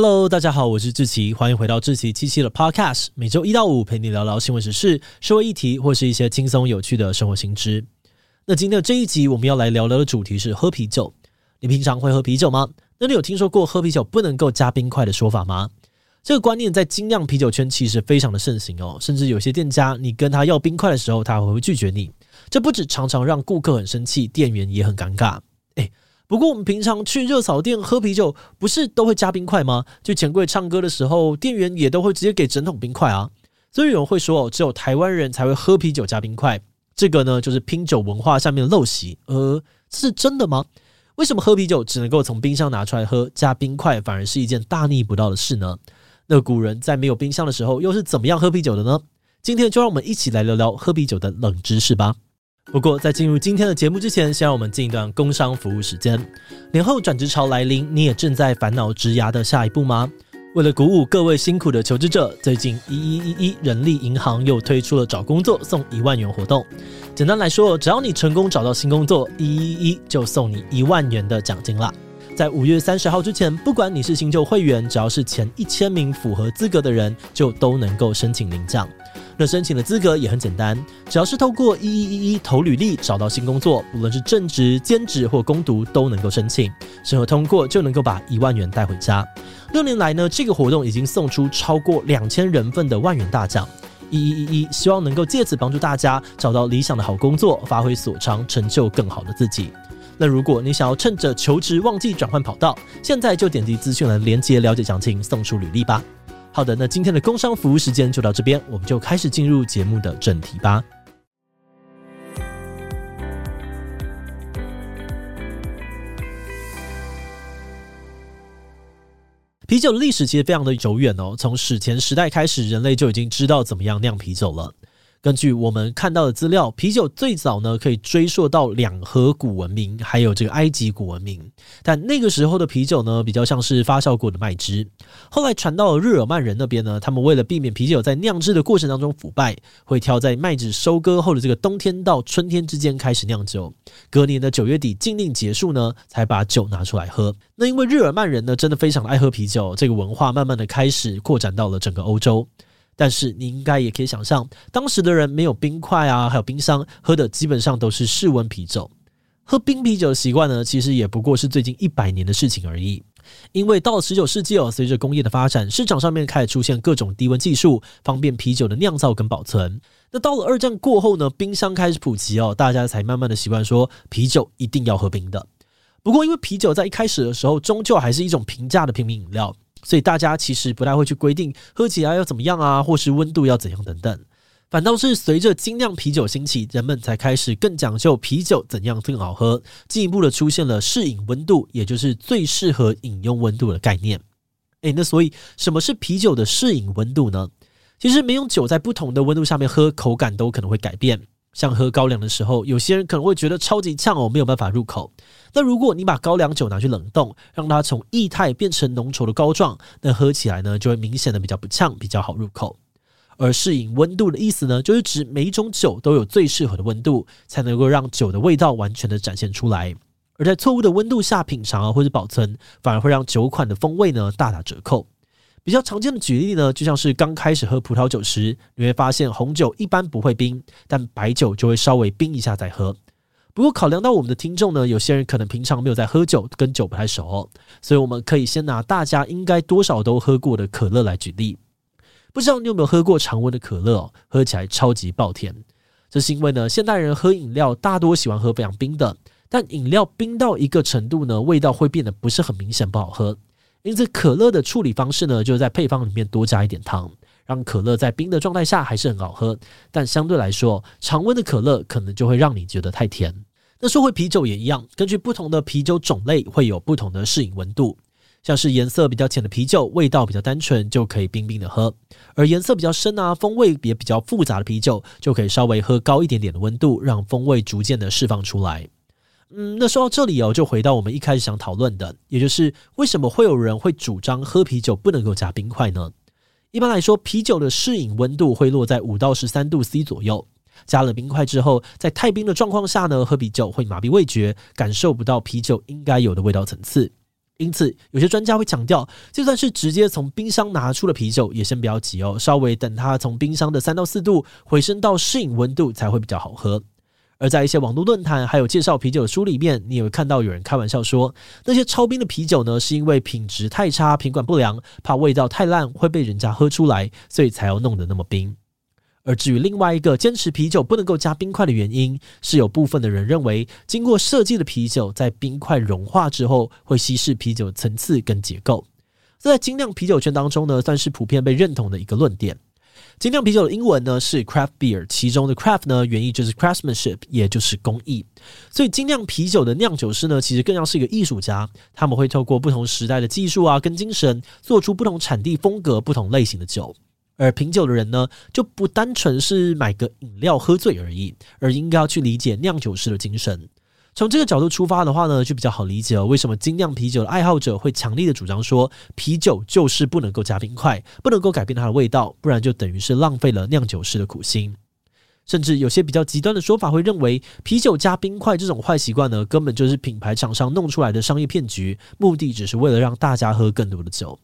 Hello，大家好，我是志奇，欢迎回到志奇七七的 Podcast，每周一到五陪你聊聊新闻时事、社会议题或是一些轻松有趣的生活新知。那今天的这一集我们要来聊聊的主题是喝啤酒。你平常会喝啤酒吗？那你有听说过喝啤酒不能够加冰块的说法吗？这个观念在精酿啤酒圈其实非常的盛行哦，甚至有些店家你跟他要冰块的时候，他还会拒绝你。这不止常常让顾客很生气，店员也很尴尬。不过我们平常去热炒店喝啤酒，不是都会加冰块吗？就钱柜唱歌的时候，店员也都会直接给整桶冰块啊。所以有人会说哦，只有台湾人才会喝啤酒加冰块。这个呢，就是拼酒文化下面的陋习。呃，是真的吗？为什么喝啤酒只能够从冰箱拿出来喝，加冰块反而是一件大逆不道的事呢？那古人在没有冰箱的时候，又是怎么样喝啤酒的呢？今天就让我们一起来聊聊喝啤酒的冷知识吧。不过，在进入今天的节目之前，先让我们进一段工商服务时间。年后转职潮来临，你也正在烦恼职涯的下一步吗？为了鼓舞各位辛苦的求职者，最近一一一一人力银行又推出了找工作送一万元活动。简单来说，只要你成功找到新工作，一一一就送你一万元的奖金啦。在五月三十号之前，不管你是新旧会员，只要是前一千名符合资格的人，就都能够申请领奖。那申请的资格也很简单，只要是透过一一一一投履历找到新工作，无论是正职、兼职或工读，都能够申请。审核通过就能够把一万元带回家。六年来呢，这个活动已经送出超过两千人份的万元大奖。一一一一希望能够借此帮助大家找到理想的好工作，发挥所长，成就更好的自己。那如果你想要趁着求职旺季转换跑道，现在就点击资讯栏连接了解详情，送出履历吧。好的，那今天的工商服务时间就到这边，我们就开始进入节目的正题吧。啤酒的历史其实非常的久远哦，从史前时代开始，人类就已经知道怎么样酿啤酒了。根据我们看到的资料，啤酒最早呢可以追溯到两河古文明，还有这个埃及古文明。但那个时候的啤酒呢，比较像是发酵过的麦汁。后来传到了日耳曼人那边呢，他们为了避免啤酒在酿制的过程当中腐败，会挑在麦子收割后的这个冬天到春天之间开始酿酒。隔年的九月底禁令结束呢，才把酒拿出来喝。那因为日耳曼人呢，真的非常爱喝啤酒，这个文化慢慢的开始扩展到了整个欧洲。但是你应该也可以想象，当时的人没有冰块啊，还有冰箱，喝的基本上都是室温啤酒。喝冰啤酒的习惯呢，其实也不过是最近一百年的事情而已。因为到了十九世纪哦，随着工业的发展，市场上面开始出现各种低温技术，方便啤酒的酿造跟保存。那到了二战过后呢，冰箱开始普及哦，大家才慢慢的习惯说啤酒一定要喝冰的。不过因为啤酒在一开始的时候，终究还是一种平价的平民饮料。所以大家其实不太会去规定喝起来要怎么样啊，或是温度要怎样等等。反倒是随着精酿啤酒兴起，人们才开始更讲究啤酒怎样更好喝，进一步的出现了适饮温度，也就是最适合饮用温度的概念。诶，那所以什么是啤酒的适饮温度呢？其实每种酒在不同的温度下面喝，口感都可能会改变。像喝高粱的时候，有些人可能会觉得超级呛哦，没有办法入口。那如果你把高粱酒拿去冷冻，让它从液态变成浓稠的膏状，那喝起来呢就会明显的比较不呛，比较好入口。而适应温度的意思呢，就是指每一种酒都有最适合的温度，才能够让酒的味道完全的展现出来。而在错误的温度下品尝啊，或者保存，反而会让酒款的风味呢大打折扣。比较常见的举例呢，就像是刚开始喝葡萄酒时，你会发现红酒一般不会冰，但白酒就会稍微冰一下再喝。不过考量到我们的听众呢，有些人可能平常没有在喝酒，跟酒不太熟哦，所以我们可以先拿大家应该多少都喝过的可乐来举例。不知道你有没有喝过常温的可乐？喝起来超级爆甜。这是因为呢，现代人喝饮料大多喜欢喝非常冰的，但饮料冰到一个程度呢，味道会变得不是很明显，不好喝。因此，可乐的处理方式呢，就是在配方里面多加一点糖，让可乐在冰的状态下还是很好喝。但相对来说，常温的可乐可能就会让你觉得太甜。那说回啤酒也一样，根据不同的啤酒种类会有不同的适饮温度。像是颜色比较浅的啤酒，味道比较单纯，就可以冰冰的喝；而颜色比较深啊，风味也比较复杂的啤酒，就可以稍微喝高一点点的温度，让风味逐渐的释放出来。嗯，那说到这里哦，就回到我们一开始想讨论的，也就是为什么会有人会主张喝啤酒不能够加冰块呢？一般来说，啤酒的适饮温度会落在五到十三度 C 左右。加了冰块之后，在太冰的状况下呢，喝啤酒会麻痹味觉，感受不到啤酒应该有的味道层次。因此，有些专家会强调，就算是直接从冰箱拿出的啤酒，也先不要急哦，稍微等它从冰箱的三到四度回升到适应温度，才会比较好喝。而在一些网络论坛还有介绍啤酒的书里面，你也会看到有人开玩笑说，那些超冰的啤酒呢，是因为品质太差、品管不良，怕味道太烂会被人家喝出来，所以才要弄得那么冰。而至于另外一个坚持啤酒不能够加冰块的原因，是有部分的人认为，经过设计的啤酒在冰块融化之后，会稀释啤酒层次跟结构。这在精酿啤酒圈当中呢，算是普遍被认同的一个论点。精酿啤酒的英文呢是 craft beer，其中的 craft 呢原意就是 craftsmanship，也就是工艺。所以精酿啤酒的酿酒师呢，其实更像是一个艺术家，他们会透过不同时代的技术啊跟精神，做出不同产地风格、不同类型的酒。而品酒的人呢，就不单纯是买个饮料喝醉而已，而应该要去理解酿酒师的精神。从这个角度出发的话呢，就比较好理解了为什么精酿啤酒的爱好者会强力的主张说，啤酒就是不能够加冰块，不能够改变它的味道，不然就等于是浪费了酿酒师的苦心。甚至有些比较极端的说法会认为，啤酒加冰块这种坏习惯呢，根本就是品牌厂商弄出来的商业骗局，目的只是为了让大家喝更多的酒。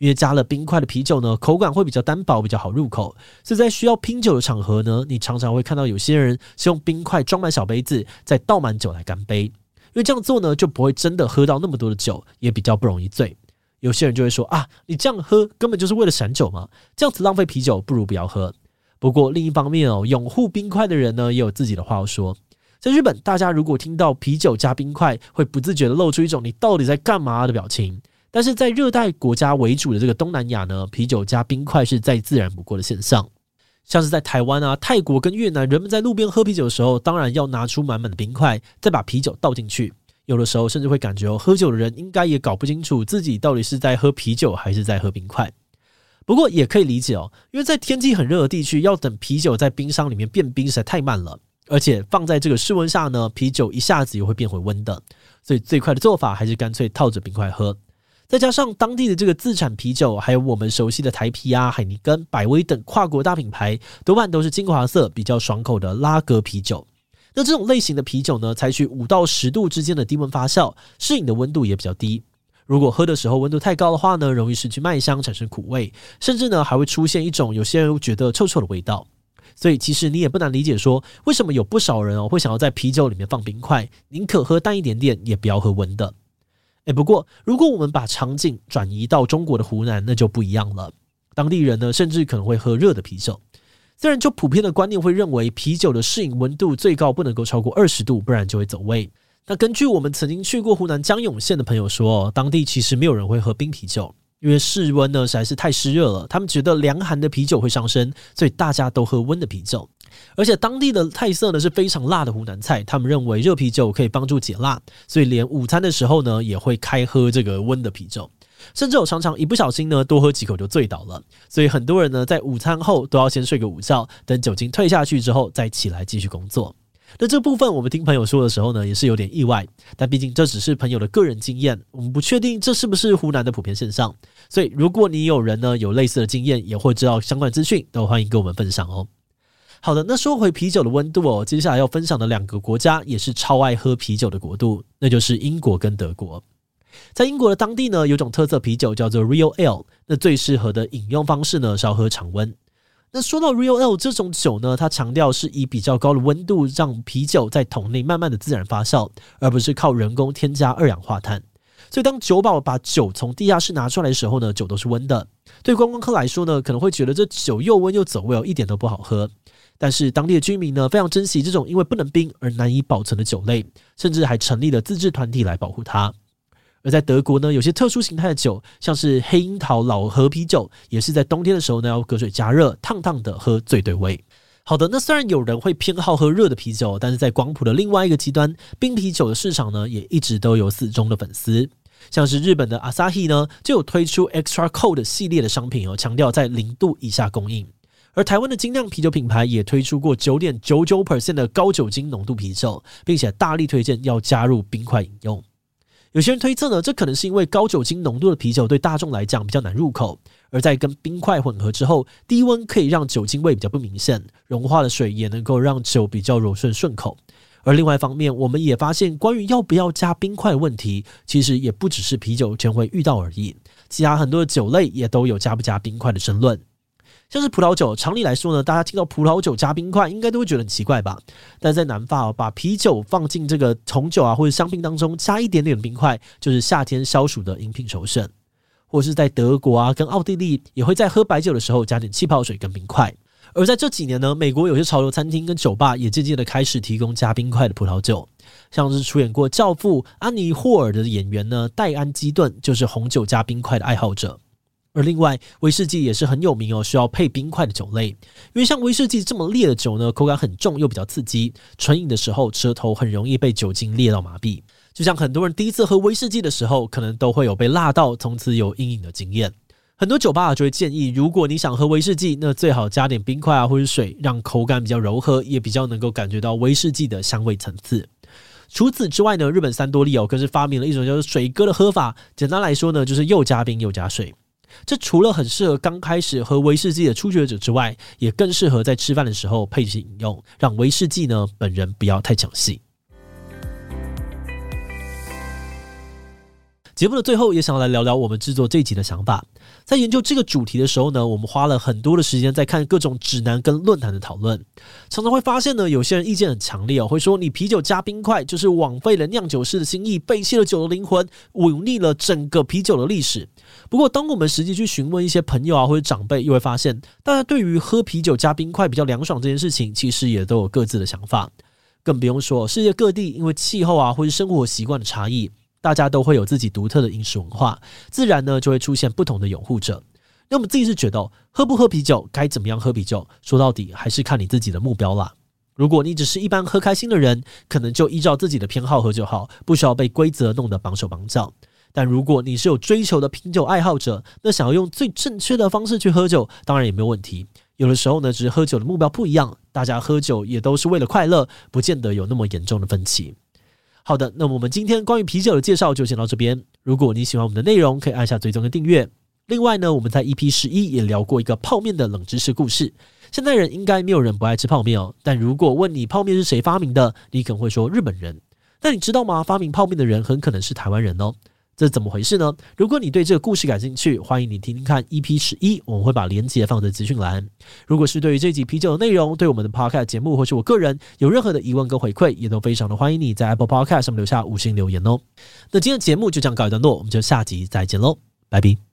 因为加了冰块的啤酒呢，口感会比较单薄，比较好入口，所以在需要拼酒的场合呢，你常常会看到有些人是用冰块装满小杯子，再倒满酒来干杯。因为这样做呢，就不会真的喝到那么多的酒，也比较不容易醉。有些人就会说啊，你这样喝根本就是为了闪酒嘛，这样子浪费啤酒，不如不要喝。不过另一方面哦，拥护冰块的人呢，也有自己的话要说。在日本，大家如果听到啤酒加冰块，会不自觉的露出一种“你到底在干嘛”的表情。但是在热带国家为主的这个东南亚呢，啤酒加冰块是再自然不过的现象。像是在台湾啊、泰国跟越南，人们在路边喝啤酒的时候，当然要拿出满满的冰块，再把啤酒倒进去。有的时候甚至会感觉哦，喝酒的人应该也搞不清楚自己到底是在喝啤酒还是在喝冰块。不过也可以理解哦，因为在天气很热的地区，要等啤酒在冰箱里面变冰实在太慢了，而且放在这个室温下呢，啤酒一下子也会变回温的。所以最快的做法还是干脆套着冰块喝。再加上当地的这个自产啤酒，还有我们熟悉的台啤啊、海尼根、百威等跨国大品牌，多半都是金黄色、比较爽口的拉格啤酒。那这种类型的啤酒呢，采取五到十度之间的低温发酵，适应的温度也比较低。如果喝的时候温度太高的话呢，容易失去麦香，产生苦味，甚至呢还会出现一种有些人觉得臭臭的味道。所以其实你也不难理解说，为什么有不少人哦会想要在啤酒里面放冰块，宁可喝淡一点点，也不要喝温的。诶，不过如果我们把场景转移到中国的湖南，那就不一样了。当地人呢，甚至可能会喝热的啤酒。虽然就普遍的观念会认为，啤酒的适应温度最高不能够超过二十度，不然就会走味。那根据我们曾经去过湖南江永县的朋友说，当地其实没有人会喝冰啤酒，因为室温呢实在是太湿热了。他们觉得凉寒的啤酒会伤身，所以大家都喝温的啤酒。而且当地的菜色呢是非常辣的湖南菜，他们认为热啤酒可以帮助解辣，所以连午餐的时候呢也会开喝这个温的啤酒，甚至我常常一不小心呢多喝几口就醉倒了，所以很多人呢在午餐后都要先睡个午觉，等酒精退下去之后再起来继续工作。那这部分我们听朋友说的时候呢也是有点意外，但毕竟这只是朋友的个人经验，我们不确定这是不是湖南的普遍现象，所以如果你有人呢有类似的经验，也会知道相关资讯，都欢迎跟我们分享哦。好的，那说回啤酒的温度哦，接下来要分享的两个国家也是超爱喝啤酒的国度，那就是英国跟德国。在英国的当地呢，有种特色啤酒叫做 Real Ale，那最适合的饮用方式呢是要喝常温。那说到 Real Ale 这种酒呢，它强调是以比较高的温度让啤酒在桶内慢慢的自然发酵，而不是靠人工添加二氧化碳。所以当酒保把酒从地下室拿出来的时候呢，酒都是温的。对观光客来说呢，可能会觉得这酒又温又走味哦，一点都不好喝。但是当地的居民呢，非常珍惜这种因为不能冰而难以保存的酒类，甚至还成立了自治团体来保护它。而在德国呢，有些特殊形态的酒，像是黑樱桃老河啤酒，也是在冬天的时候呢，要隔水加热，烫烫的喝最对味。好的，那虽然有人会偏好喝热的啤酒，但是在广谱的另外一个极端，冰啤酒的市场呢，也一直都有死忠的粉丝。像是日本的 Asahi 呢，就有推出 Extra Cold 系列的商品哦，强调在零度以下供应。而台湾的精酿啤酒品牌也推出过九点九九 percent 的高酒精浓度啤酒，并且大力推荐要加入冰块饮用。有些人推测呢，这可能是因为高酒精浓度的啤酒对大众来讲比较难入口，而在跟冰块混合之后，低温可以让酒精味比较不明显，融化的水也能够让酒比较柔顺顺口。而另外一方面，我们也发现，关于要不要加冰块的问题，其实也不只是啤酒圈会遇到而已，其他很多的酒类也都有加不加冰块的争论。像是葡萄酒，常理来说呢，大家听到葡萄酒加冰块，应该都会觉得很奇怪吧？但在南法，把啤酒放进这个红酒啊或者香槟当中，加一点点冰块，就是夏天消暑的饮品首选。或是在德国啊跟奥地利，也会在喝白酒的时候加点气泡水跟冰块。而在这几年呢，美国有些潮流餐厅跟酒吧也渐渐的开始提供加冰块的葡萄酒，像是出演过《教父》安妮霍尔的演员呢，戴安基顿就是红酒加冰块的爱好者。而另外，威士忌也是很有名哦，需要配冰块的酒类，因为像威士忌这么烈的酒呢，口感很重又比较刺激，纯饮的时候舌头很容易被酒精烈到麻痹。就像很多人第一次喝威士忌的时候，可能都会有被辣到，从此有阴影的经验。很多酒吧就会建议，如果你想喝威士忌，那最好加点冰块啊，或者水，让口感比较柔和，也比较能够感觉到威士忌的香味层次。除此之外呢，日本三多利哦，更是发明了一种叫做水哥的喝法。简单来说呢，就是又加冰又加水。这除了很适合刚开始喝威士忌的初学者之外，也更适合在吃饭的时候配着饮用，让威士忌呢本人不要太抢戏。节目的最后，也想要来聊聊我们制作这集的想法。在研究这个主题的时候呢，我们花了很多的时间在看各种指南跟论坛的讨论，常常会发现呢，有些人意见很强烈哦，会说你啤酒加冰块就是枉费了酿酒师的心意，背弃了酒的灵魂，忤逆了整个啤酒的历史。不过，当我们实际去询问一些朋友啊或者长辈，又会发现，大家对于喝啤酒加冰块比较凉爽这件事情，其实也都有各自的想法。更不用说世界各地因为气候啊或者生活习惯的差异。大家都会有自己独特的饮食文化，自然呢就会出现不同的拥护者。那我们自己是觉得，喝不喝啤酒，该怎么样喝啤酒，说到底还是看你自己的目标啦。如果你只是一般喝开心的人，可能就依照自己的偏好喝就好，不需要被规则弄得绑手绑脚。但如果你是有追求的品酒爱好者，那想要用最正确的方式去喝酒，当然也没有问题。有的时候呢，只是喝酒的目标不一样，大家喝酒也都是为了快乐，不见得有那么严重的分歧。好的，那么我们今天关于啤酒的介绍就先到这边。如果你喜欢我们的内容，可以按下追踪跟订阅。另外呢，我们在 EP 十一也聊过一个泡面的冷知识故事。现代人应该没有人不爱吃泡面哦，但如果问你泡面是谁发明的，你可能会说日本人。但你知道吗？发明泡面的人很可能是台湾人哦。这是怎么回事呢？如果你对这个故事感兴趣，欢迎你听听看 EP 十一，我们会把链接放在资讯栏。如果是对于这集啤酒的内容，对我们的 Podcast 节目或是我个人有任何的疑问跟回馈，也都非常的欢迎你在 Apple Podcast 上面留下五星留言哦。那今天的节目就这样告一段落，我们就下集再见喽，拜拜。